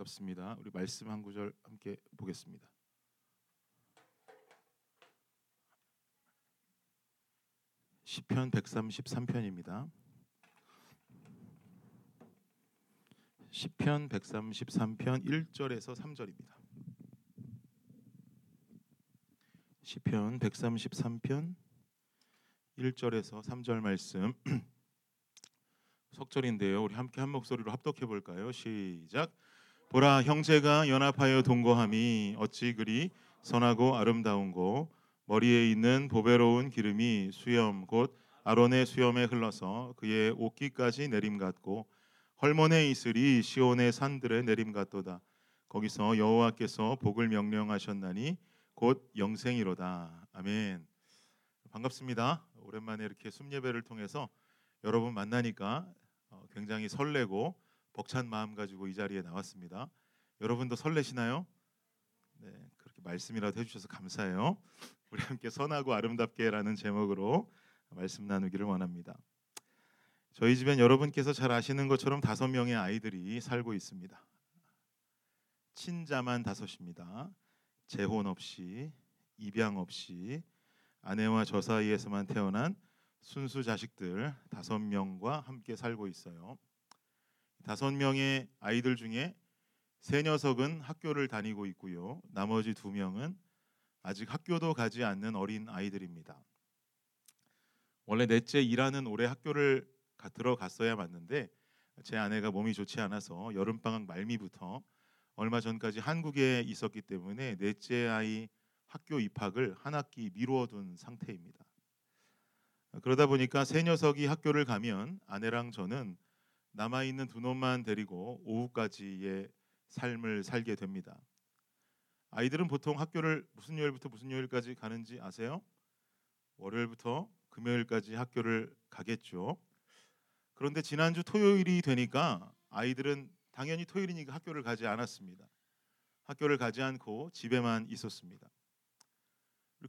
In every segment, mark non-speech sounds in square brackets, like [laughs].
반갑습니다. 우리 말씀 한 구절 함께 보겠습니다. 시편 133편입니다. 시편 133편 1절에서 3절입니다. 시편 133편 1절에서 3절 말씀 [clears throat] 석절인데요. 우리 함께 한 목소리로 합독해 볼까요? 시작. 보라 형제가 연합하여 동거함이 어찌 그리 선하고 아름다운고 머리에 있는 보배로운 기름이 수염 곧 아론의 수염에 흘러서 그의 옷깃까지 내림 같고 헐몬의 이슬이 시온의 산들에 내림 같도다. 거기서 여호와께서 복을 명령하셨나니 곧 영생이로다. 아멘. 반갑습니다. 오랜만에 이렇게 숨 예배를 통해서 여러분 만나니까 어, 굉장히 설레고 벅찬 마음 가지고 이 자리에 나왔습니다. 여러분도 설레시나요? 네, 그렇게 말씀이라도 해주셔서 감사해요. 우리 함께 선하고 아름답게라는 제목으로 말씀 나누기를 원합니다. 저희 집엔 여러분께서 잘 아시는 것처럼 다섯 명의 아이들이 살고 있습니다. 친자만 다섯입니다. 재혼 없이 입양 없이 아내와 저 사이에서만 태어난 순수 자식들 다섯 명과 함께 살고 있어요. 다섯 명의 아이들 중에 세 녀석은 학교를 다니고 있고요. 나머지 두 명은 아직 학교도 가지 않는 어린 아이들입니다. 원래 넷째 일하는 올해 학교를 들어갔어야 맞는데 제 아내가 몸이 좋지 않아서 여름 방학 말미부터 얼마 전까지 한국에 있었기 때문에 넷째 아이 학교 입학을 한 학기 미루어둔 상태입니다. 그러다 보니까 새 녀석이 학교를 가면 아내랑 저는 남아 있는 두 놈만 데리고 오후까지의 삶을 살게 됩니다. 아이들은 보통 학교를 무슨 요일부터 무슨 요일까지 가는지 아세요? 월요일부터 금요일까지 학교를 가겠죠. 그런데 지난주 토요일이 되니까 아이들은 당연히 토요일이니까 학교를 가지 않았습니다. 학교를 가지 않고 집에만 있었습니다.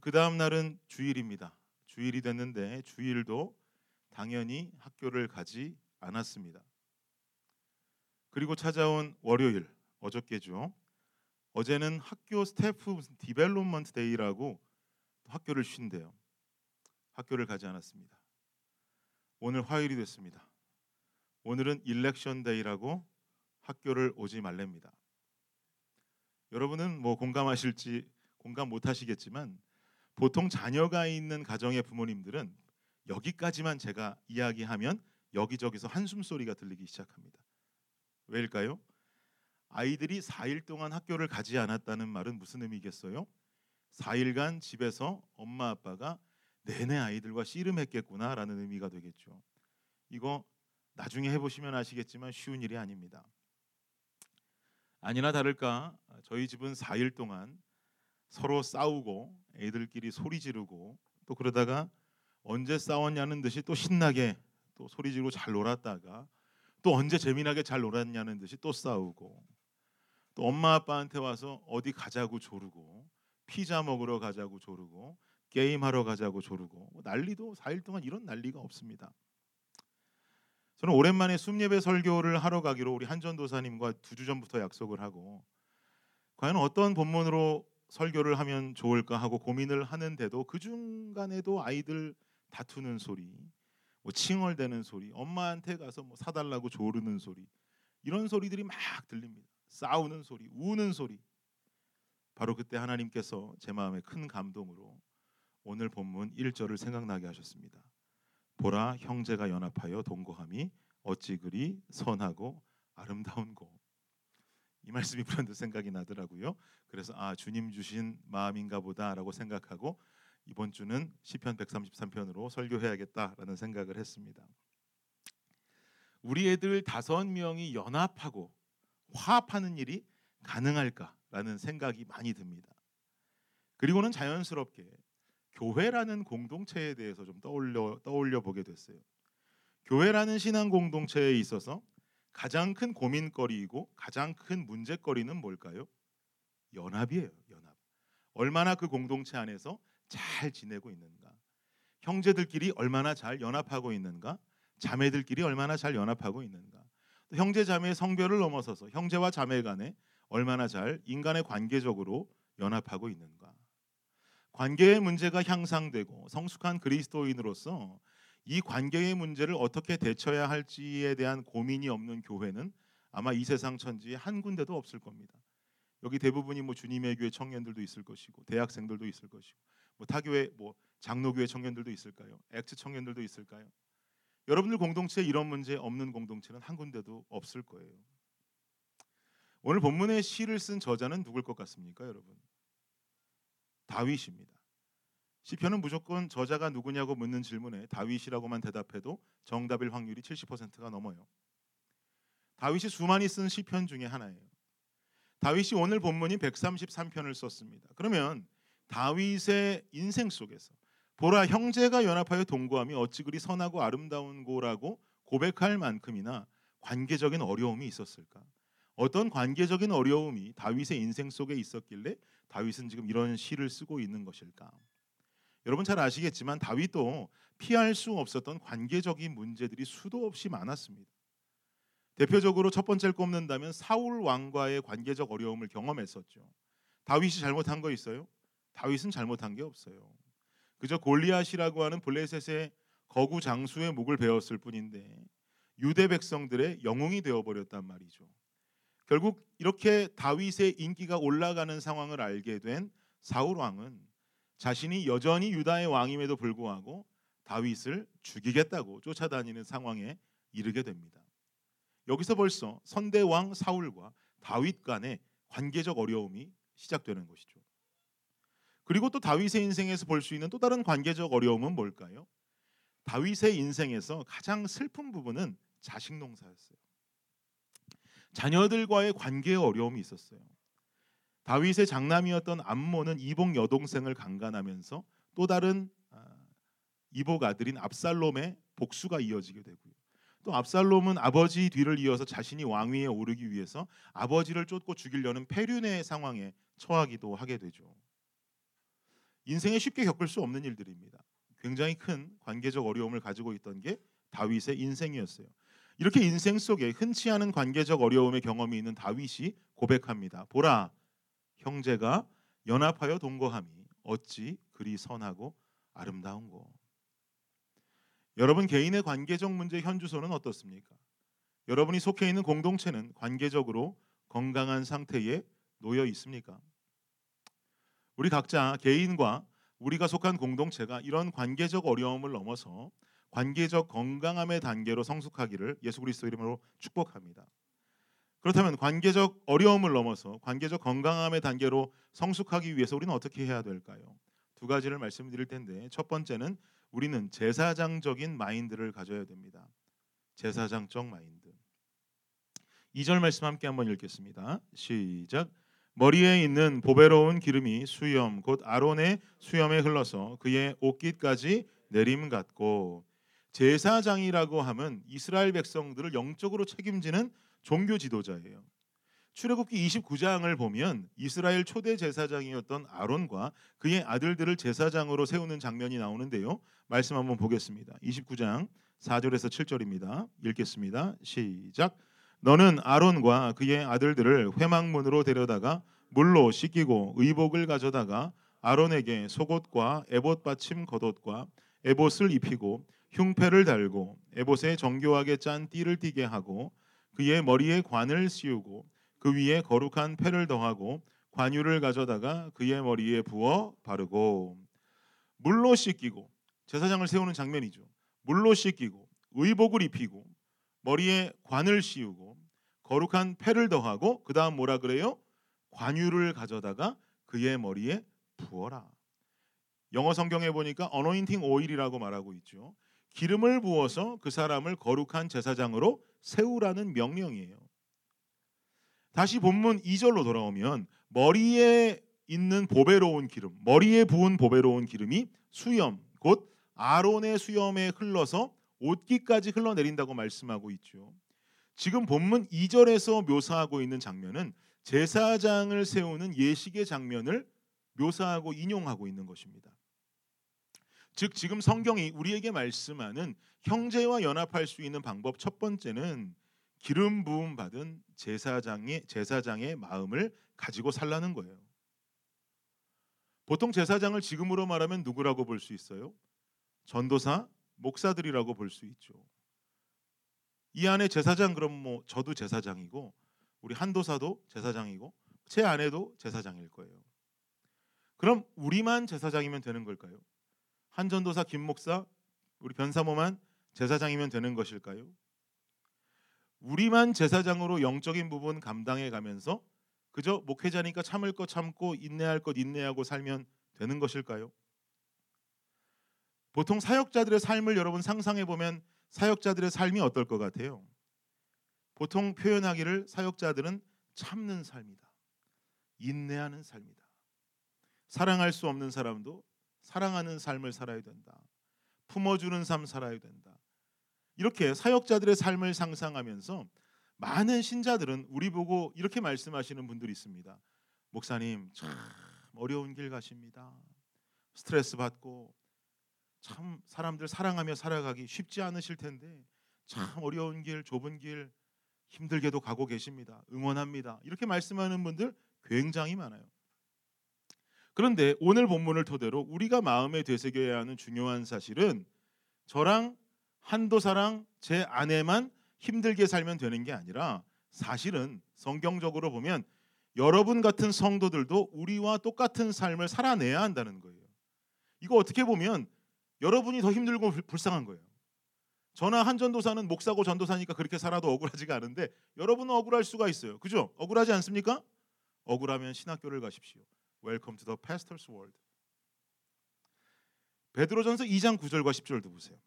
그 다음 날은 주일입니다. 주일이 됐는데 주일도 당연히 학교를 가지 않았습니다. 그리고 찾아온 월요일 어저께죠. 어제는 학교 staff development day라고 학교를 쉰대요. 학교를 가지 않았습니다. 오늘 화요일이 됐습니다. 오늘은 일렉션 데이라고 학교를 오지 말랍니다. 여러분은 뭐 공감하실지 공감 못 하시겠지만 보통 자녀가 있는 가정의 부모님들은 여기까지만 제가 이야기하면 여기저기서 한숨 소리가 들리기 시작합니다. 왜일까요? 아이들이 4일 동안 학교를 가지 않았다는 말은 무슨 의미겠어요? 4일간 집에서 엄마 아빠가 내내 아이들과 씨름했겠구나라는 의미가 되겠죠. 이거 나중에 해보시면 아시겠지만 쉬운 일이 아닙니다. 아니나 다를까 저희 집은 4일 동안 서로 싸우고 애들끼리 소리 지르고 또 그러다가 언제 싸웠냐는 듯이 또 신나게 또 소리 지르고 잘 놀았다가 또 언제 재미나게 잘 놀았냐는 듯이 또 싸우고 또 엄마 아빠한테 와서 어디 가자고 조르고 피자 먹으러 가자고 조르고 게임하러 가자고 조르고 뭐 난리도 4일 동안 이런 난리가 없습니다. 저는 오랜만에 숨예배 설교를 하러 가기로 우리 한전도사님과 두 주 전부터 약속을 하고 과연 어떤 본문으로 설교를 하면 좋을까 하고 고민을 하는데도 그 중간에도 아이들 다투는 소리, 뭐 칭얼대는 소리, 엄마한테 가서 뭐 사달라고 조르는 소리 이런 소리들이 막 들립니다. 싸우는 소리, 우는 소리. 바로 그때 하나님께서 제 마음에 큰 감동으로 오늘 본문 1절을 생각나게 하셨습니다. 보라 형제가 연합하여 동거함이 어찌 그리 선하고 아름다운고 이 말씀이 [laughs] 불현듯 생각이 나더라고요. 그래서 아 주님 주신 마음인가 보다라고 생각하고 이번 주는 시편 133편으로 설교해야겠다라는 생각을 했습니다. 우리 애들 다섯 명이 연합하고 화합하는 일이 가능할까라는 생각이 많이 듭니다. 그리고는 자연스럽게 교회라는 공동체에 대해서 좀 떠올려 떠올려 보게 됐어요. 교회라는 신앙 공동체에 있어서 가장 큰 고민거리이고 가장 큰 문제거리는 뭘까요? 연합이에요. 연합. 얼마나 그 공동체 안에서 잘 지내고 있는가? 형제들끼리 얼마나 잘 연합하고 있는가? 자매들끼리 얼마나 잘 연합하고 있는가? 형제 자매의 성별을 넘어서서 형제와 자매 간에 얼마나 잘 인간의 관계적으로 연합하고 있는가. 관계의 문제가 향상되고 성숙한 그리스도인으로서 이 관계의 문제를 어떻게 대처해야 할지에 대한 고민이 없는 교회는 아마 이 세상 천지에 한 군데도 없을 겁니다. 여기 대부분이 뭐 주님의 교회 청년들도 있을 것이고 대학생들도 있을 것이고 뭐 타교회 뭐 장로교회 청년들도 있을까요? 엑스 청년들도 있을까요? 여러분들 공동체에 이런 문제 없는 공동체는 한 군데도 없을 거예요. 오늘 본문의 시를 쓴 저자는 누굴 것 같습니까, 여러분? 다윗입니다. 시편은 무조건 저자가 누구냐고 묻는 질문에 다윗이라고만 대답해도 정답일 확률이 70%가 넘어요. 다윗이 수많이 쓴 시편 중에 하나예요. 다윗이 오늘 본문이 133편을 썼습니다. 그러면 다윗의 인생 속에서 보라 형제가 연합하여 동거함이 어찌 그리 선하고 아름다운 고라고 고백할 만큼이나 관계적인 어려움이 있었을까? 어떤 관계적인 어려움이 다윗의 인생 속에 있었길래 다윗은 지금 이런 시를 쓰고 있는 것일까? 여러분 잘 아시겠지만 다윗도 피할 수 없었던 관계적인 문제들이 수도 없이 많았습니다. 대표적으로 첫 번째를 꼽는다면 사울 왕과의 관계적 어려움을 경험했었죠. 다윗이 잘못한 거 있어요? 다윗은 잘못한 게 없어요. 그저 골리앗이라고 하는 블레셋의 거구 장수의 목을 베었을 뿐인데 유대 백성들의 영웅이 되어 버렸단 말이죠. 결국 이렇게 다윗의 인기가 올라가는 상황을 알게 된 사울 왕은 자신이 여전히 유다의 왕임에도 불구하고 다윗을 죽이겠다고 쫓아다니는 상황에 이르게 됩니다. 여기서 벌써 선대 왕 사울과 다윗 간의 관계적 어려움이 시작되는 것이죠. 그리고 또 다윗의 인생에서 볼 수 있는 또 다른 관계적 어려움은 뭘까요? 다윗의 인생에서 가장 슬픈 부분은 자식 농사였어요. 자녀들과의 관계의 어려움이 있었어요. 다윗의 장남이었던 암몬은 이복 여동생을 강간하면서 또 다른 아, 이복 아들인 압살롬의 복수가 이어지게 되고요. 또 압살롬은 아버지 뒤를 이어서 자신이 왕위에 오르기 위해서 아버지를 쫓고 죽이려는 페륜의 상황에 처하기도 하게 되죠. 인생에 쉽게 겪을 수 없는 일들입니다. 굉장히 큰 관계적 어려움을 가지고 있던 게 다윗의 인생이었어요. 이렇게 인생 속에 흔치 않은 관계적 어려움의 경험이 있는 다윗이 고백합니다. 보라, 형제가 연합하여 동거함이 어찌 그리 선하고 아름다운고. 여러분 개인의 관계적 문제 현주소는 어떻습니까? 여러분이 속해 있는 공동체는 관계적으로 건강한 상태에 놓여 있습니까? 우리 각자 개인과 우리가 속한 공동체가 이런 관계적 어려움을 넘어서 관계적 건강함의 단계로 성숙하기를 예수 그리스도 이름으로 축복합니다. 그렇다면 관계적 어려움을 넘어서 관계적 건강함의 단계로 성숙하기 위해서 우리는 어떻게 해야 될까요? 두 가지를 말씀드릴 텐데 첫 번째는 우리는 제사장적인 마인드를 가져야 됩니다. 제사장적 마인드. 2절 말씀 함께 한번 읽겠습니다. 시작. 머리에 있는 보배로운 기름이 수염 곧 아론의 수염에 흘러서 그의 옷깃까지 내림 같고 제사장이라고 하면 이스라엘 백성들을 영적으로 책임지는 종교 지도자예요. 출애굽기 29장을 보면 이스라엘 초대 제사장이었던 아론과 그의 아들들을 제사장으로 세우는 장면이 나오는데요. 말씀 한번 보겠습니다. 29장 4절에서 7절입니다. 읽겠습니다. 시작. 너는 아론과 그의 아들들을 회막문으로 데려다가 물로 씻기고 의복을 가져다가 아론에게 속옷과 에봇 받침 겉옷과 에봇을 입히고 흉패를 달고 에봇에 정교하게 짠 띠를 띠게 하고 그의 머리에 관을 씌우고 그 위에 거룩한 패를 더하고 관유를 가져다가 그의 머리에 부어 바르고 물로 씻기고 제사장을 세우는 장면이죠. 물로 씻기고 의복을 입히고 머리에 관을 씌우고 거룩한 패를 더하고 그 다음 뭐라 그래요? 관유를 가져다가 그의 머리에 부어라. 영어 성경에 보니까 어노인팅 오일이라고 말하고 있죠. 기름을 부어서 그 사람을 거룩한 제사장으로 세우라는 명령이에요. 다시 본문 2절로 돌아오면 머리에 있는 보배로운 기름, 머리에 부은 보배로운 기름이 수염, 곧 아론의 수염에 흘러서 옷깃까지 흘러내린다고 말씀하고 있죠. 지금 본문 2절에서 묘사하고 있는 장면은 제사장을 세우는 예식의 장면을 묘사하고 인용하고 있는 것입니다. 즉 지금 성경이 우리에게 말씀하는 형제와 연합할 수 있는 방법 첫 번째는 기름 부음 받은 제사장의 제사장의 마음을 가지고 살라는 거예요. 보통 제사장을 지금으로 말하면 누구라고 볼 수 있어요? 전도사, 목사들이라고 볼 수 있죠. 이 안에 제사장 그럼 뭐 저도 제사장이고 우리 한도사도 제사장이고 제 아내도 제사장일 거예요. 그럼 우리만 제사장이면 되는 걸까요? 한전도사 김 목사 우리 변사모만 제사장이면 되는 것일까요? 우리만 제사장으로 영적인 부분 감당해 가면서 그저 목회자니까 참을 것 참고 인내할 것 인내하고 살면 되는 것일까요? 보통 사역자들의 삶을 여러분 상상해 보면 사역자들의 삶이 어떨 것 같아요? 보통 표현하기를 사역자들은 참는 삶이다. 인내하는 삶이다. 사랑할 수 없는 사람도 사랑하는 삶을 살아야 된다. 품어주는 삶 살아야 된다. 이렇게 사역자들의 삶을 상상하면서 많은 신자들은 우리 보고 이렇게 말씀하시는 분들이 있습니다. 목사님 참 어려운 길 가십니다. 스트레스 받고 참 사람들 사랑하며 살아가기 쉽지 않으실 텐데 참 어려운 길, 좁은 길 힘들게도 가고 계십니다. 응원합니다. 이렇게 말씀하는 분들 굉장히 많아요. 그런데 오늘 본문을 토대로 우리가 마음에 되새겨야 하는 중요한 사실은 저랑 한도사랑 제 아내만 힘들게 살면 되는 게 아니라 사실은 성경적으로 보면 여러분 같은 성도들도 우리와 똑같은 삶을 살아내야 한다는 거예요. 이거 어떻게 보면 여러분이 더 힘들고 불쌍한 거예요. 저나 한 전도사는 목사고 전도사니까 그렇게 살아도 억울하지가 않은데 여러분은 억울할 수가 있어요. 그죠? 억울하지 않습니까? 억울하면 신학교를 가십시오. Welcome to the pastor's world. 베드로전서 2장 9절과 10절도 보세요.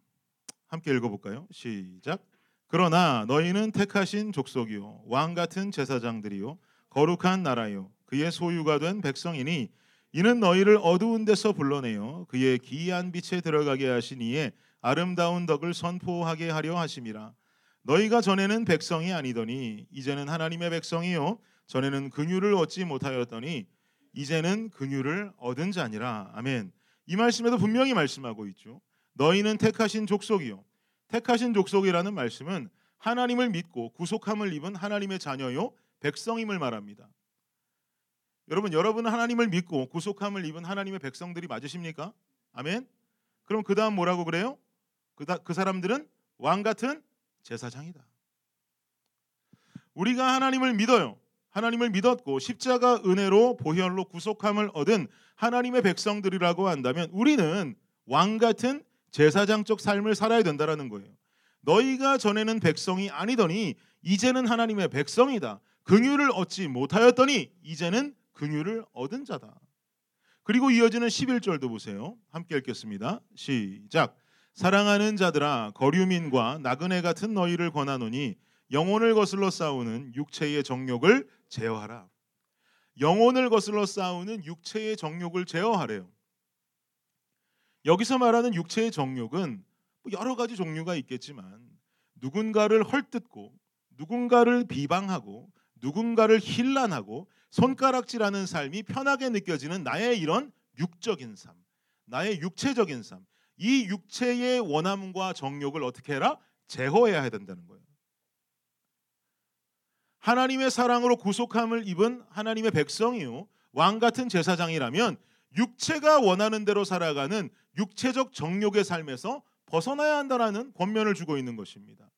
함께 읽어 볼까요? 시작. 그러나 너희는 택하신 족속이요 왕 같은 제사장들이요 거룩한 나라요 그의 소유가 된 백성이니 이는 너희를 어두운 데서 불러내어 그의 기이한 빛에 들어가게 하시니에 아름다운 덕을 선포하게 하려 하심이라. 너희가 전에는 백성이 아니더니 이제는 하나님의 백성이요. 전에는 긍휼을 얻지 못하였더니 이제는 긍휼을 얻은 자니라. 아멘. 이 말씀에도 분명히 말씀하고 있죠. 너희는 택하신 족속이요. 택하신 족속이라는 말씀은 하나님을 믿고 구속함을 입은 하나님의 자녀요. 백성임을 말합니다. 여러분, 여러분은 하나님을 믿고 구속함을 입은 하나님의 백성들이 맞으십니까? 아멘. 그럼 그 다음 뭐라고 그래요? 그, 그 사람들은 왕 같은 제사장이다. 우리가 하나님을 믿어요. 하나님을 믿었고 십자가 은혜로 보혈로 구속함을 얻은 하나님의 백성들이라고 한다면 우리는 왕 같은 제사장적 삶을 살아야 된다라는 거예요. 너희가 전에는 백성이 아니더니 이제는 하나님의 백성이다. 긍휼을 얻지 못하였더니 이제는 긍휼을 얻은 자다. 그리고 이어지는 11절도 보세요. 함께 읽겠습니다. 시작. 사랑하는 자들아 거류민과 나그네 같은 너희를 권하노니 영혼을 거슬러 싸우는 육체의 정욕을 제어하라. 영혼을 거슬러 싸우는 육체의 정욕을 제어하래요. 여기서 말하는 육체의 정욕은 뭐 여러 가지 종류가 있겠지만 누군가를 헐뜯고 누군가를 비방하고 누군가를 힐난하고 손가락질하는 삶이 편하게 느껴지는 나의 이런 육적인 삶, 나의 육체적인 삶, 이 육체의 원함과 정욕을 어떻게 해라? 제어해야 된다는 거예요. 하나님의 사랑으로 구속함을 입은 하나님의 백성이요 왕 같은 제사장이라면 육체가 원하는 대로 살아가는 육체적 정욕의 삶에서 벗어나야 한다라는 권면을 주고 있는 것입니다.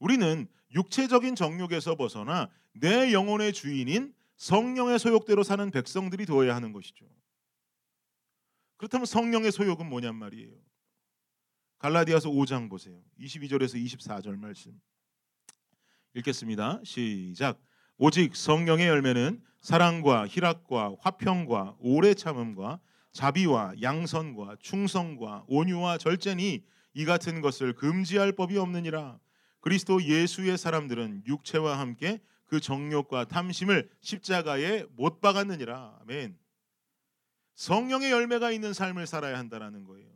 우리는 육체적인 정욕에서 벗어나 내 영혼의 주인인 성령의 소욕대로 사는 백성들이 되어야 하는 것이죠. 그렇다면 성령의 소욕은 뭐냔 말이에요. 갈라디아서 5장 보세요. 22절에서 24절 말씀. 읽겠습니다. 시작. 오직 성령의 열매는 사랑과 희락과 화평과 오래 참음과 자비와 양선과 충성과 온유와 절제니 이 같은 것을 금지할 법이 없느니라. 그리스도 예수의 사람들은 육체와 함께 그 정욕과 탐심을 십자가에 못 박았느니라. 아멘. 성령의 열매가 있는 삶을 살아야 한다라는 거예요.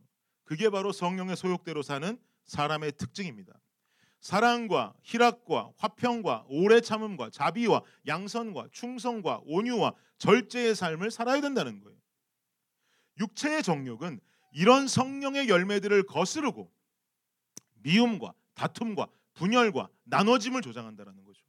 그게 바로 성령의 소욕대로 사는 사람의 특징입니다. 사랑과 희락과 화평과 오래 참음과 자비와 양선과 충성과 온유와 절제의 삶을 살아야 된다는 거예요. 육체의 정욕은 이런 성령의 열매들을 거스르고 미움과 다툼과 분열과 나눠짐을 조장한다라는 거죠.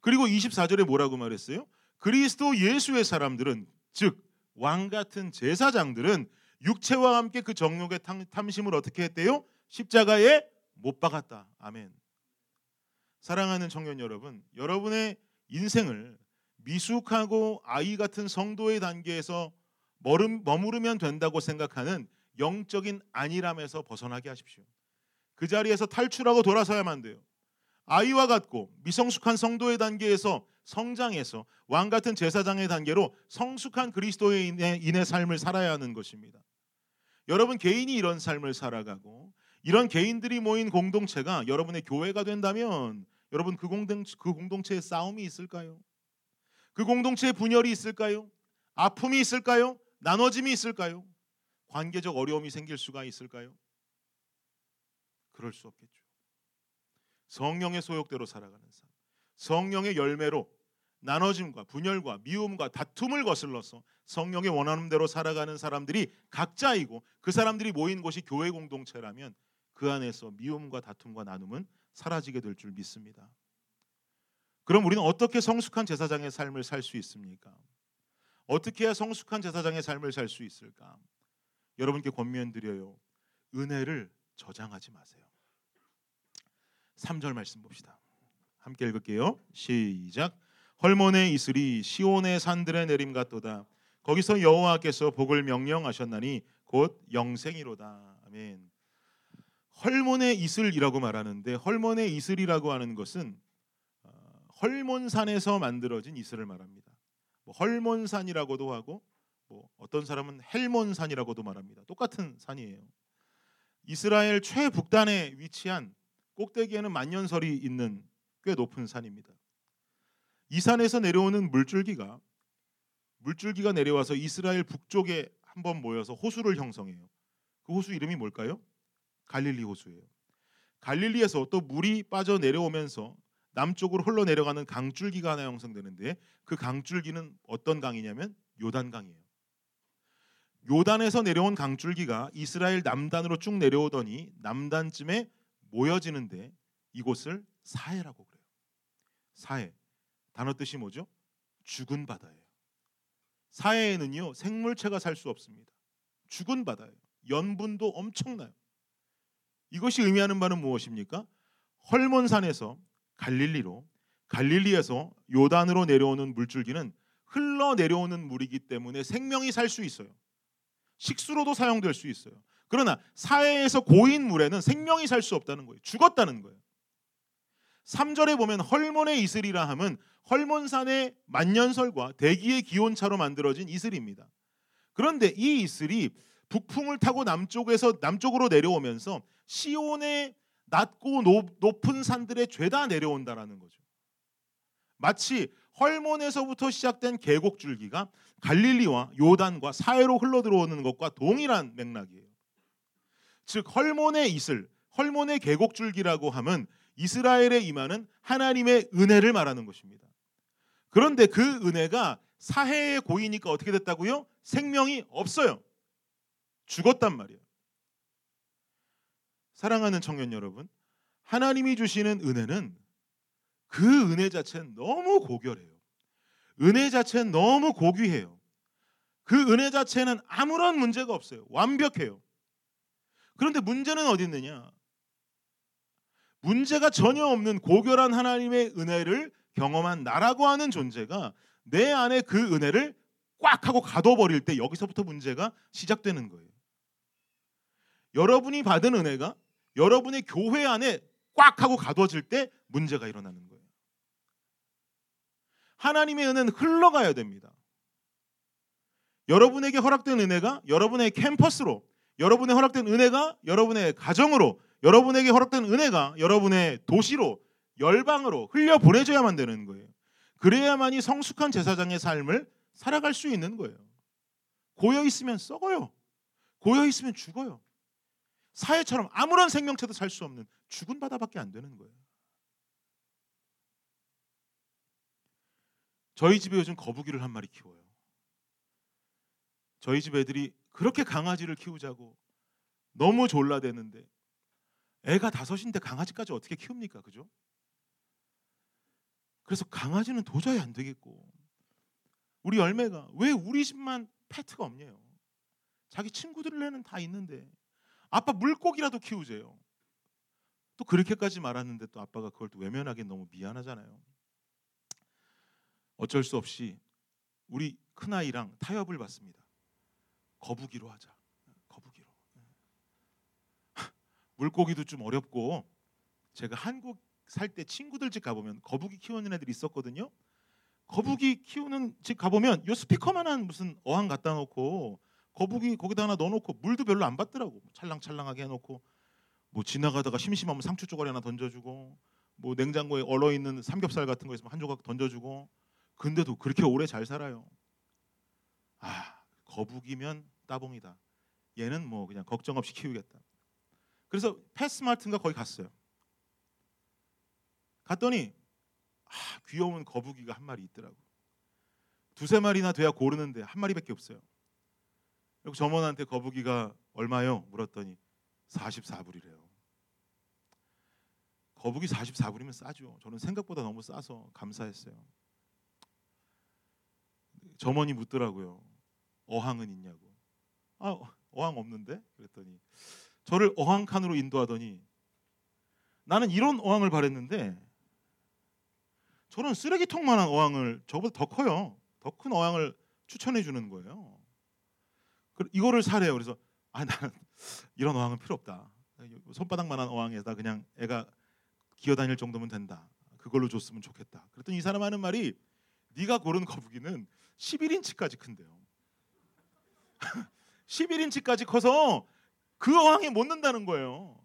그리고 24절에 뭐라고 말했어요? 그리스도 예수의 사람들은 즉 왕 같은 제사장들은 육체와 함께 그 정욕의 탐심을 어떻게 했대요? 십자가에 못 박았다. 아멘. 사랑하는 청년 여러분, 여러분의 인생을 미숙하고 아이 같은 성도의 단계에서 머무르면 된다고 생각하는 영적인 안일함에서 벗어나게 하십시오. 그 자리에서 탈출하고 돌아서야만 돼요. 아이와 같고 미성숙한 성도의 단계에서 성장해서 왕 같은 제사장의 단계로 성숙한 그리스도인의 삶을 살아야 하는 것입니다. 여러분 개인이 이런 삶을 살아가고 이런 개인들이 모인 공동체가 여러분의 교회가 된다면 여러분 그 공동 그 공동체에 싸움이 있을까요? 그 공동체에 분열이 있을까요? 아픔이 있을까요? 나눠짐이 있을까요? 관계적 어려움이 생길 수가 있을까요? 그럴 수 없겠죠. 성령의 소욕대로 살아가는 삶. 성령의 열매로 나눠짐과 분열과 미움과 다툼을 거슬러서 성령의 원하는 대로 살아가는 사람들이 각자이고 그 사람들이 모인 곳이 교회 공동체라면 그 안에서 미움과 다툼과 나눔은 사라지게 될 줄 믿습니다. 그럼 우리는 어떻게 성숙한 제사장의 삶을 살 수 있습니까? 어떻게 해야 성숙한 제사장의 삶을 살 수 있을까? 여러분께 권면 드려요. 은혜를 저장하지 마세요. 3절 말씀 봅시다. 함께 읽을게요. 시작. 헐몬의 이슬이 시온의 산들에 내림 같도다. 거기서 여호와께서 복을 명령하셨나니 곧 영생이로다. 아멘. 헐몬의 이슬이라고 말하는데 헐몬의 이슬이라고 하는 것은 어, 헐몬산에서 만들어진 이슬을 말합니다. 뭐 헐몬산이라고도 하고 뭐 어떤 사람은 헬몬산이라고도 말합니다. 똑같은 산이에요. 이스라엘 최북단에 위치한 꼭대기에는 만년설이 있는 꽤 높은 산입니다. 이 산에서 내려오는 물줄기가 물줄기가 내려와서 이스라엘 북쪽에 한번 모여서 호수를 형성해요. 그 호수 이름이 뭘까요? 갈릴리 호수예요. 갈릴리에서 또 물이 빠져 내려오면서 남쪽으로 흘러 내려가는 강줄기가 하나 형성되는데 그 강줄기는 어떤 강이냐면 요단강이에요. 요단에서 내려온 강줄기가 이스라엘 남단으로 쭉 내려오더니 남단쯤에 모여지는데 이곳을 사해라고 그래요. 사해. 단어 뜻이 뭐죠? 죽은 바다예요. 사해에는요 생물체가 살 수 없습니다. 죽은 바다예요. 연분도 엄청나요. 이것이 의미하는 바는 무엇입니까? 헐몬산에서 갈릴리로 갈릴리에서 요단으로 내려오는 물줄기는 흘러 내려오는 물이기 때문에 생명이 살 수 있어요. 식수로도 사용될 수 있어요. 그러나 사해에서 고인 물에는 생명이 살 수 없다는 거예요. 죽었다는 거예요. 3절에 보면 헐몬의 이슬이라 함은 헐몬산의 만년설과 대기의 기온차로 만들어진 이슬입니다. 그런데 이 이슬이 북풍을 타고 남쪽에서 남쪽으로 내려오면서 시온의 낮고 높 은 산들에 죄다 내려온다라는 거죠. 마치 헐몬에서부터 시작된 계곡 줄기가 갈릴리와 요단과 사해로 흘러 들어오는 것과 동일한 맥락이에요. 즉 헐몬의 이슬, 헐몬의 계곡 줄기라고 하면 이스라엘에 임하는 하나님의 은혜를 말하는 것입니다. 그런데 그 은혜가 사해에 고이니까 어떻게 됐다고요? 생명이 없어요. 죽었단 말이에요. 사랑하는 청년 여러분, 하나님이 주시는 은혜는 그 은혜 자체는 너무 고결해요. 은혜 자체는 너무 고귀해요. 그 은혜 자체는 아무런 문제가 없어요. 완벽해요. 그런데 문제는 어디 있느냐? 문제가 전혀 없는 고결한 하나님의 은혜를 경험한 나라고 하는 존재가 내 안에 그 은혜를 꽉 하고 가둬버릴 때 여기서부터 문제가 시작되는 거예요. 여러분이 받은 은혜가 여러분의 교회 안에 꽉 하고 가둬질 때 문제가 일어나는 거예요. 하나님의 은혜는 흘러가야 됩니다. 여러분에게 허락된 은혜가 여러분의 캠퍼스로, 여러분의 허락된 은혜가 여러분의 가정으로, 여러분에게 허락된 은혜가 여러분의 도시로, 열방으로 흘려 보내져야만 되는 거예요. 그래야만이 성숙한 제사장의 삶을 살아갈 수 있는 거예요. 고여 있으면 썩어요. 고여 있으면 죽어요. 사회처럼 아무런 생명체도 살 수 없는 죽은 바다밖에 안 되는 거예요. 저희 집에 요즘 거북이를 한 마리 키워요. 저희 집 애들이 그렇게 강아지를 키우자고 너무 졸라대는데 애가 다섯인데 강아지까지 어떻게 키웁니까? 그죠? 그래서 강아지는 도저히 안 되겠고 우리 열매가 왜 우리 집만 패트가 없냐요? 자기 친구들에는 다 있는데 아빠 물고기라도 키우재요. 또 그렇게까지 말았는데 또 아빠가 그걸 또 외면하기 너무 미안하잖아요. 어쩔 수 없이 우리 큰 아이랑 타협을 받습니다. 거북이로 하자. 거북이로. [laughs] 물고기도 좀 어렵고 제가 한국 살 때 친구들 집 가보면 거북이 키우는 애들이 있었거든요. 거북이 키우는 집 가보면 요 스피커만한 무슨 어항 갖다 놓고 거북이 거기다 하나 넣어놓고 물도 별로 안 받더라고. 찰랑찰랑하게 해놓고 뭐 지나가다가 심심하면 상추 쪼가리 하나 던져주고 뭐 냉장고에 얼어 있는 삼겹살 같은 거 있으면 한 조각 던져주고 근데도 그렇게 오래 잘 살아요. 아 거북이면 따봉이다. 얘는 뭐 그냥 걱정 없이 키우겠다. 그래서 패스마트인가 거기 갔어요. 갔더니 아, 귀여운 거북이가 한 마리 있더라고. 두세 마리나 돼야 고르는데 한 마리밖에 없어요. 그리고 점원한테 거북이가 얼마요? 물었더니 44불이래요. 거북이 44불이면 싸죠. 저는 생각보다 너무 싸서 감사했어요. 점원이 묻더라고요. 어항은 있냐고. 아, 어항 없는데? 그랬더니 저를 어항 칸으로 인도하더니 나는 이런 어항을 바랬는데 저는 쓰레기통만한 어항을 저보다 더 커요. 더 큰 어항을 추천해 주는 거예요. 이거를 사래요. 그래서 아 나는 이런 어항은 필요 없다. 손바닥만한 어항에다 그냥 애가 기어다닐 정도면 된다. 그걸로 줬으면 좋겠다. 그랬더니 이 사람 하는 말이 네가 고른 거북이는 11인치까지 큰데요. 11인치까지 커서 그 어항에 못 넣는다는 거예요.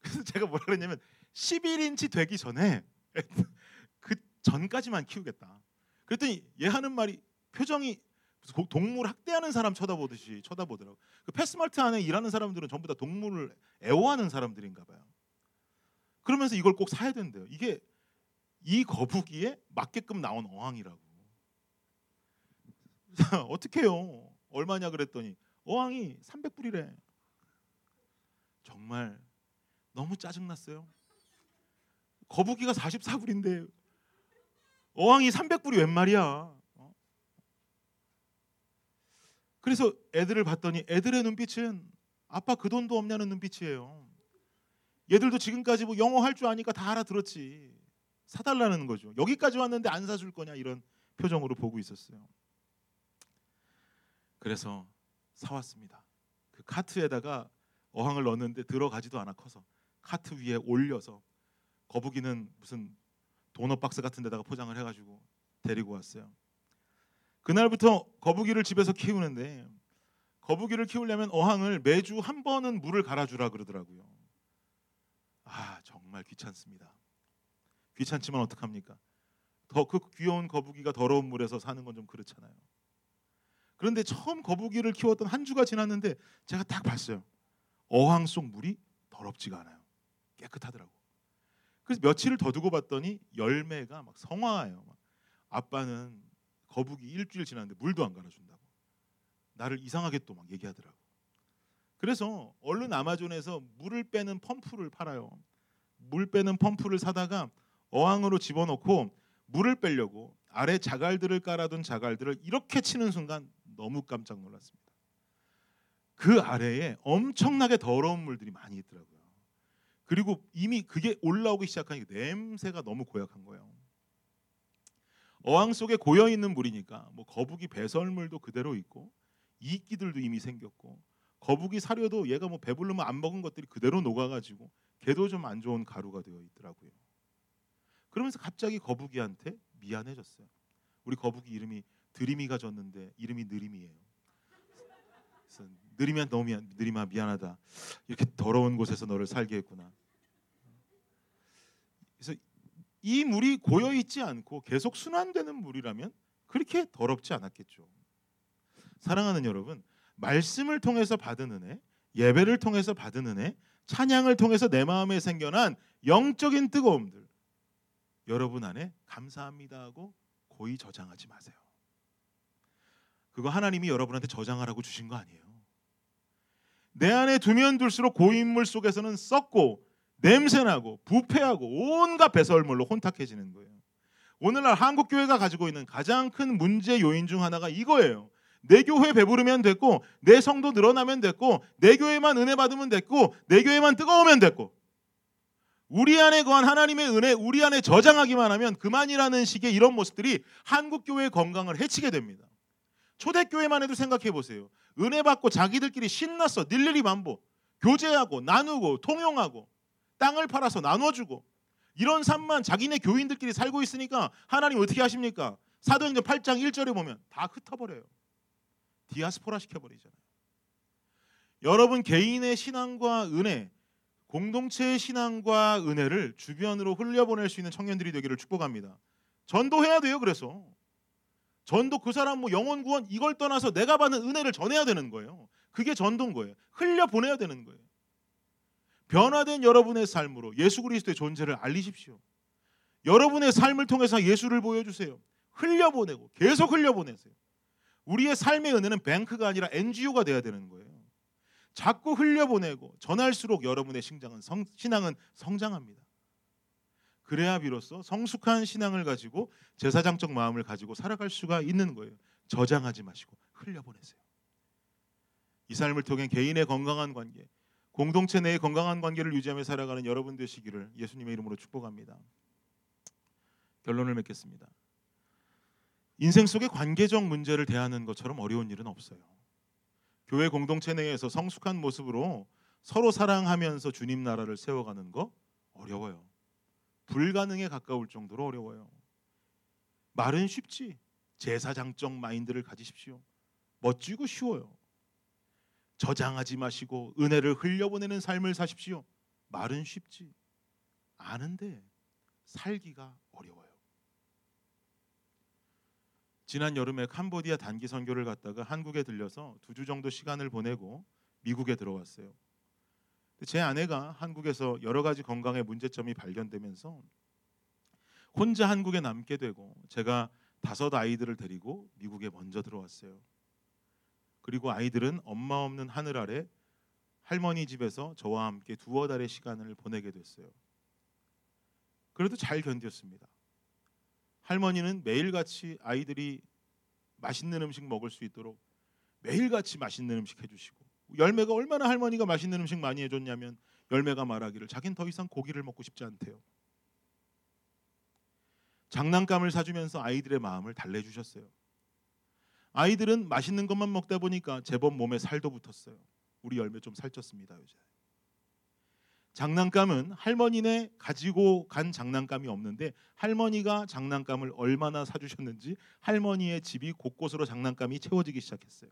그래서 제가 뭐라 그랬냐면 11인치 되기 전에 [laughs] 그 전까지만 키우겠다. 그랬더니 얘 하는 말이 표정이 동물 학대하는 사람 쳐다보듯이 쳐다보더라고. 그 패스마트 안에 일하는 사람들은 전부 다 동물을 애호하는 사람들인가 봐요. 그러면서 이걸 꼭 사야 된대요. 이게 이 거북이에 맞게끔 나온 어항이라고. [laughs] 어떻게 해요? 얼마냐 그랬더니 어항이 300불이래. 정말 너무 짜증났어요. 거북이가 44불인데 어항이 300불이 웬 말이야? 그래서 애들을 봤더니 애들의 눈빛은 아빠 그 돈도 없냐는 눈빛이에요. 얘들도 지금까지 뭐 영어 할 줄 아니까 다 알아들었지. 사달라는 거죠. 여기까지 왔는데 안 사줄 거냐 이런 표정으로 보고 있었어요. 그래서 사왔습니다. 그 카트에다가 어항을 넣었는데 들어가지도 않아 커서 카트 위에 올려서 거북이는 무슨 도넛 박스 같은 데다가 포장을 해가지고 데리고 왔어요. 그날부터 거북이를 집에서 키우는데 거북이를 키우려면 어항을 매주 한 번은 물을 갈아주라 그러더라고요. 아 정말 귀찮습니다. 귀찮지만 어떡합니까? 더 그 귀여운 거북이가 더러운 물에서 사는 건 좀 그렇잖아요. 그런데 처음 거북이를 키웠던 한 주가 지났는데 제가 딱 봤어요. 어항 속 물이 더럽지가 않아요. 깨끗하더라고. 그래서 며칠을 더 두고 봤더니 열매가 막 성화해요. 막. 아빠는 거북이 일주일 지났는데 물도 안 갈아준다고. 나를 이상하게 또 막 얘기하더라고. 그래서 얼른 아마존에서 물을 빼는 펌프를 팔아요. 물 빼는 펌프를 사다가 어항으로 집어넣고 물을 빼려고 아래 자갈들을 깔아둔 자갈들을 이렇게 치는 순간 너무 깜짝 놀랐습니다. 그 아래에 엄청나게 더러운 물들이 많이 있더라고요. 그리고 이미 그게 올라오기 시작하니까 냄새가 너무 고약한 거예요. 어항 속에 고여 있는 물이니까 뭐 거북이 배설물도 그대로 있고 이끼들도 이미 생겼고 거북이 사료도 얘가 뭐 배부르면 안 먹은 것들이 그대로 녹아가지고 걔도 좀 안 좋은 가루가 되어 있더라고요. 그러면서 갑자기 거북이한테 미안해졌어요. 우리 거북이 이름이 드림이가 졌는데 이름이 느림이에요. 그래서 느림이한테 너무 미안, 느림아 미안하다. 이렇게 더러운 곳에서 너를 살게 했구나. 그래서 이 물이 고여 있지 않고 계속 순환되는 물이라면 그렇게 더럽지 않았겠죠. 사랑하는 여러분, 말씀을 통해서 받은 은혜, 예배를 통해서 받은 은혜, 찬양을 통해서 내 마음에 생겨난 영적인 뜨거움들 여러분 안에 감사합니다 하고 고이 저장하지 마세요. 그거 하나님이 여러분한테 저장하라고 주신 거 아니에요. 내 안에 두면 둘수록 고인물 속에서는 썩고 냄새나고 부패하고 온갖 배설물로 혼탁해지는 거예요. 오늘날 한국 교회가 가지고 있는 가장 큰 문제 요인 중 하나가 이거예요. 내 교회 배부르면 됐고 내 성도 늘어나면 됐고 내 교회만 은혜 받으면 됐고 내 교회만 뜨거우면 됐고 우리 안에 거한 하나님의 은혜 우리 안에 저장하기만 하면 그만이라는 식의 이런 모습들이 한국 교회의 건강을 해치게 됩니다. 초대교회만 해도 생각해 보세요. 은혜 받고 자기들끼리 신났어. 일일이 만보. 교제하고 나누고 통용하고 땅을 팔아서 나눠주고 이런 삶만 자기네 교인들끼리 살고 있으니까 하나님 어떻게 하십니까? 사도행전 8장 1절에 보면 다 흩어버려요. 디아스포라 시켜버리잖아요. 여러분 개인의 신앙과 은혜, 공동체의 신앙과 은혜를 주변으로 흘려보낼 수 있는 청년들이 되기를 축복합니다. 전도해야 돼요. 그래서 전도 그 사람 뭐 영혼 구원 이걸 떠나서 내가 받는 은혜를 전해야 되는 거예요. 그게 전도인 거예요. 흘려 보내야 되는 거예요. 변화된 여러분의 삶으로 예수 그리스도의 존재를 알리십시오. 여러분의 삶을 통해서 예수를 보여주세요. 흘려보내고 계속 흘려보내세요. 우리의 삶의 은혜는 뱅크가 아니라 NGO가 돼야 되는 거예요. 자꾸 흘려보내고 전할수록 여러분의 신장은 성, 신앙은 성장합니다. 그래야 비로소 성숙한 신앙을 가지고 제사장적 마음을 가지고 살아갈 수가 있는 거예요. 저장하지 마시고 흘려보내세요. 이 삶을 통해 개인의 건강한 관계, 공동체 내의 건강한 관계를 유지하며 살아가는 여러분 되시기를 예수님의 이름으로 축복합니다. 결론을 맺겠습니다. 인생 속의 관계적 문제를 대하는 것처럼 어려운 일은 없어요. 교회 공동체 내에서 성숙한 모습으로 서로 사랑하면서 주님 나라를 세워가는 거 어려워요. 불가능에 가까울 정도로 어려워요. 말은 쉽지. 제사장적 마인드를 가지십시오. 멋지고 쉬워요. 저장하지 마시고 은혜를 흘려보내는 삶을 사십시오. 말은 쉽지. 아는데 살기가 어려워요. 지난 여름에 캄보디아 단기 선교를 갔다가 한국에 들려서 두 주 정도 시간을 보내고 미국에 들어왔어요. 제 아내가 한국에서 여러 가지 건강의 문제점이 발견되면서 혼자 한국에 남게 되고 제가 다섯 아이들을 데리고 미국에 먼저 들어왔어요. 그리고 아이들은 엄마 없는 하늘 아래 할머니 집에서 저와 함께 두어 달의 시간을 보내게 됐어요. 그래도 잘 견뎠습니다. 할머니는 매일같이 아이들이 맛있는 음식 먹을 수 있도록 매일같이 맛있는 음식 해주시고 열매가 얼마나 할머니가 맛있는 음식 많이 해줬냐면 열매가 말하기를 자긴 더 이상 고기를 먹고 싶지 않대요. 장난감을 사주면서 아이들의 마음을 달래주셨어요. 아이들은 맛있는 것만 먹다 보니까 제법 몸에 살도 붙었어요. 우리 열매 좀 살쪘습니다 요새. 장난감은 할머니네 가지고 간 장난감이 없는데 할머니가 장난감을 얼마나 사주셨는지 할머니의 집이 곳곳으로 장난감이 채워지기 시작했어요.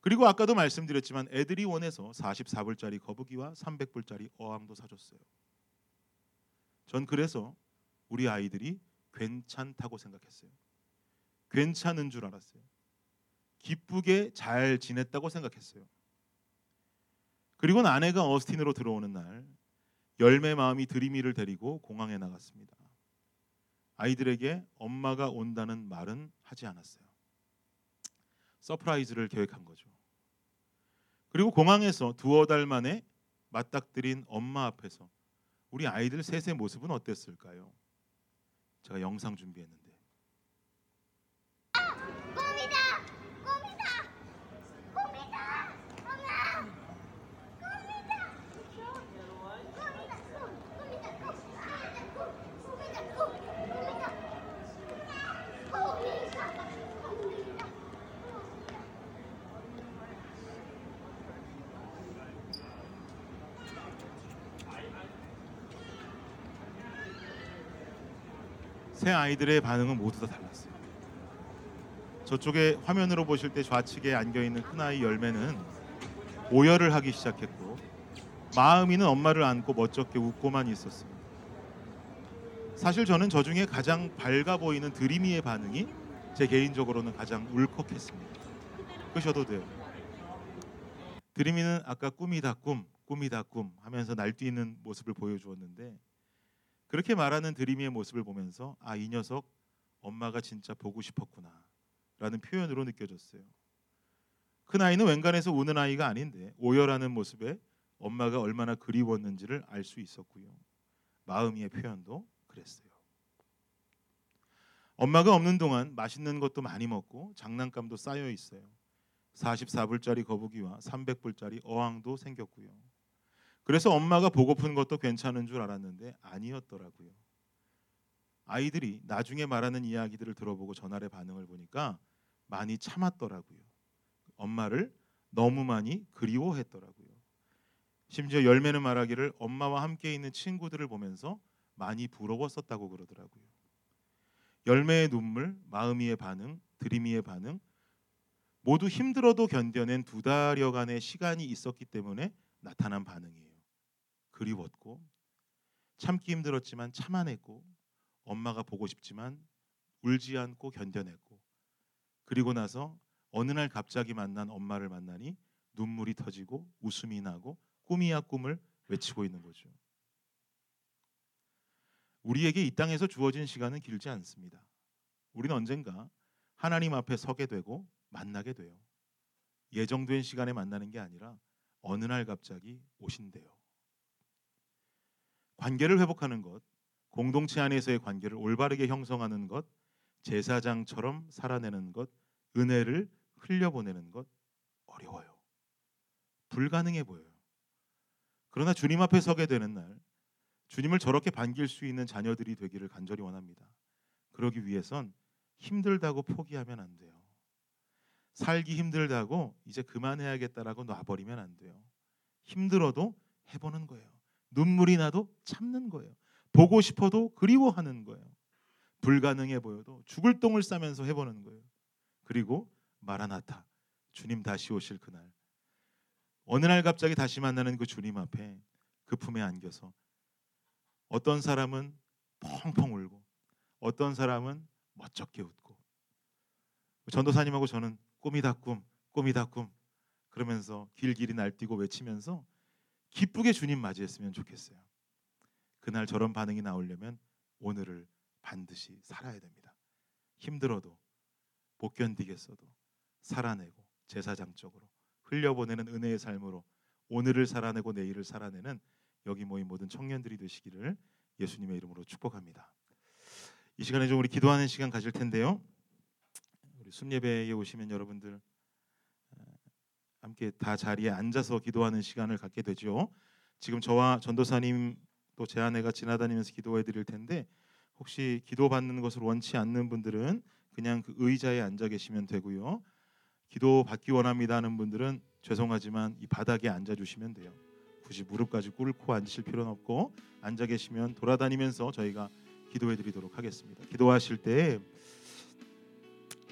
그리고 아까도 말씀드렸지만 애들이 원해서 44불짜리 거북이와 300불짜리 어항도 사줬어요. 전 그래서 우리 아이들이 괜찮다고 생각했어요. 괜찮은 줄 알았어요. 기쁘게 잘 지냈다고 생각했어요. 그리고 아내가 어스틴으로 들어오는 날 열매 마음이 드리미를 데리고 공항에 나갔습니다. 아이들에게 엄마가 온다는 말은 하지 않았어요. surprise를 계획한 거죠. 그리고 공항에서 두어 달 만에 맞닥뜨린 엄마 앞에서 우리 아이들 셋의 모습은 어땠을까요? 제가 영상 준비했는데 꼼이다! 꼼이다! 꼼이다! 엄마! 꼼이다! 꼼이다! 꼼! 꼼이다! 꼼! 꼼이다! 꼼! 꼼이다! 꼼! 꼼이다! 꼼이다! 꼼이다! 세 아이들의 반응은 모두 다 달랐어요. 저쪽에 화면으로 보실 때 좌측에 안겨 있는 큰 아이 열매는 오열을 하기 시작했고 마음이는 엄마를 안고 멋쩍게 웃고만 있었습니다. 사실 저는 저 중에 가장 밝아 보이는 드리미의 반응이 제 개인적으로는 가장 울컥했습니다. 끄셔도 돼요. 드리미는 아까 꿈이다 꿈, 꿈이다 꿈 하면서 날뛰는 모습을 보여주었는데 그렇게 말하는 드리미의 모습을 보면서 아 이 녀석 엄마가 진짜 보고 싶었구나라는 표현으로 느껴졌어요. 큰 아이는 웬간해서 우는 아이가 아닌데 오열하는 모습에 엄마가 얼마나 그리웠는지를 알 수 있었고요. 마음의 표현도 그랬어요. 엄마가 없는 동안 맛있는 것도 많이 먹고 장난감도 쌓여 있어요. 44불짜리 거북이와 300불짜리 어항도 생겼고요. 그래서 엄마가 보고픈 것도 괜찮은 줄 알았는데 아니었더라고요. 아이들이 나중에 말하는 이야기들을 들어보고 전날의 반응을 보니까 많이 참았더라고요. 엄마를 너무 많이 그리워했더라고요. 심지어 열매는 말하기를 엄마와 함께 있는 친구들을 보면서 많이 부러웠었다고 그러더라고요. 열매의 눈물, 마음이의 반응, 드림이의 반응 모두 힘들어도 견뎌낸 두 달여간의 시간이 있었기 때문에 나타난 반응이에요. 그리웠고 참기 힘들었지만 참아냈고 엄마가 보고 싶지만 울지 않고 견뎌냈고 그리고 나서 어느 날 갑자기 만난 엄마를 만나니 눈물이 터지고 웃음이 나고 꿈이야 꿈을 외치고 있는 거죠. 우리에게 이 땅에서 주어진 시간은 길지 않습니다. 우리는 언젠가 하나님 앞에 서게 되고 만나게 돼요. 예정된 시간에 만나는 게 아니라 어느 날 갑자기 오신대요. 관계를 회복하는 것, 공동체 안에서의 관계를 올바르게 형성하는 것, 제사장처럼 살아내는 것, 은혜를 흘려보내는 것 어려워요. 불가능해 보여요. 그러나 주님 앞에 서게 되는 날 주님을 저렇게 반길 수 있는 자녀들이 되기를 간절히 원합니다. 그러기 위해선 힘들다고 포기하면 안 돼요. 살기 힘들다고 이제 그만해야겠다라고 놔버리면 안 돼요. 힘들어도 해보는 거예요. 눈물이 나도 참는 거예요. 보고 싶어도 그리워하는 거예요. 불가능해 보여도 죽을 똥을 싸면서 해보는 거예요. 그리고 마라나타 주님 다시 오실 그날 어느 날 갑자기 다시 만나는 그 주님 앞에 그 품에 안겨서 어떤 사람은 펑펑 울고 어떤 사람은 멋쩍게 웃고 전도사님하고 저는 꿈이다 꿈 꿈이다 꿈 그러면서 길길이 날뛰고 외치면서 기쁘게 주님 맞이했으면 좋겠어요. 그날 저런 반응이 나오려면 오늘을 반드시 살아야 됩니다. 힘들어도 못 견디겠어도 살아내고 제사장적으로 흘려보내는 은혜의 삶으로 오늘을 살아내고 내일을 살아내는 여기 모인 모든 청년들이 되시기를 예수님의 이름으로 축복합니다. 이 시간에 좀 우리 기도하는 시간 가질 텐데요. 우리 순예배에 오시면 여러분들 함께 다 자리에 앉아서 기도하는 시간을 갖게 되죠. 지금 저와 전도사님 또 제 아내가 지나다니면서 기도해 드릴 텐데 혹시 기도 받는 것을 원치 않는 분들은 그냥 그 의자에 앉아 계시면 되고요. 기도 받기 원합니다 하는 분들은 죄송하지만 이 바닥에 앉아 주시면 돼요. 굳이 무릎까지 꿇고 앉으실 필요는 없고 앉아 계시면 돌아다니면서 저희가 기도해 드리도록 하겠습니다. 기도하실 때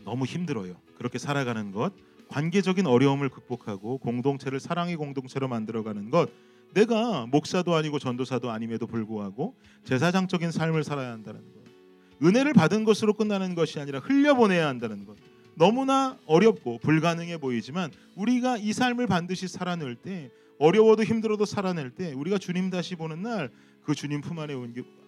너무 힘들어요. 그렇게 살아가는 것, 관계적인 어려움을 극복하고 공동체를 사랑의 공동체로 만들어가는 것, 내가 목사도 아니고 전도사도 아님에도 불구하고 제사장적인 삶을 살아야 한다는 것, 은혜를 받은 것으로 끝나는 것이 아니라 흘려보내야 한다는 것. 너무나 어렵고 불가능해 보이지만 우리가 이 삶을 반드시 살아낼 때 어려워도 힘들어도 살아낼 때 우리가 주님 다시 보는 날 그 주님 품 안에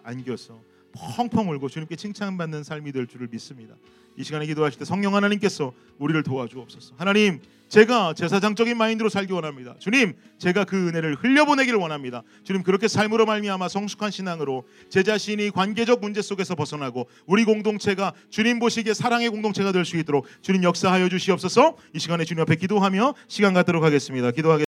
안겨서 펑펑 울고 주님께 칭찬받는 삶이 될 줄을 믿습니다. 이 시간에 기도하실 때 성령 하나님께서 우리를 도와주옵소서. 하나님, 제가 제사장적인 마인드로 살기 원합니다. 주님, 제가 그 은혜를 흘려보내기를 원합니다. 주님, 그렇게 삶으로 말미암아 성숙한 신앙으로 제 자신이 관계적 문제 속에서 벗어나고 우리 공동체가 주님 보시기에 사랑의 공동체가 될 수 있도록 주님 역사하여 주시옵소서. 이 시간에 주님 앞에 기도하며 시간 갖도록 하겠습니다. 기도하겠습니다.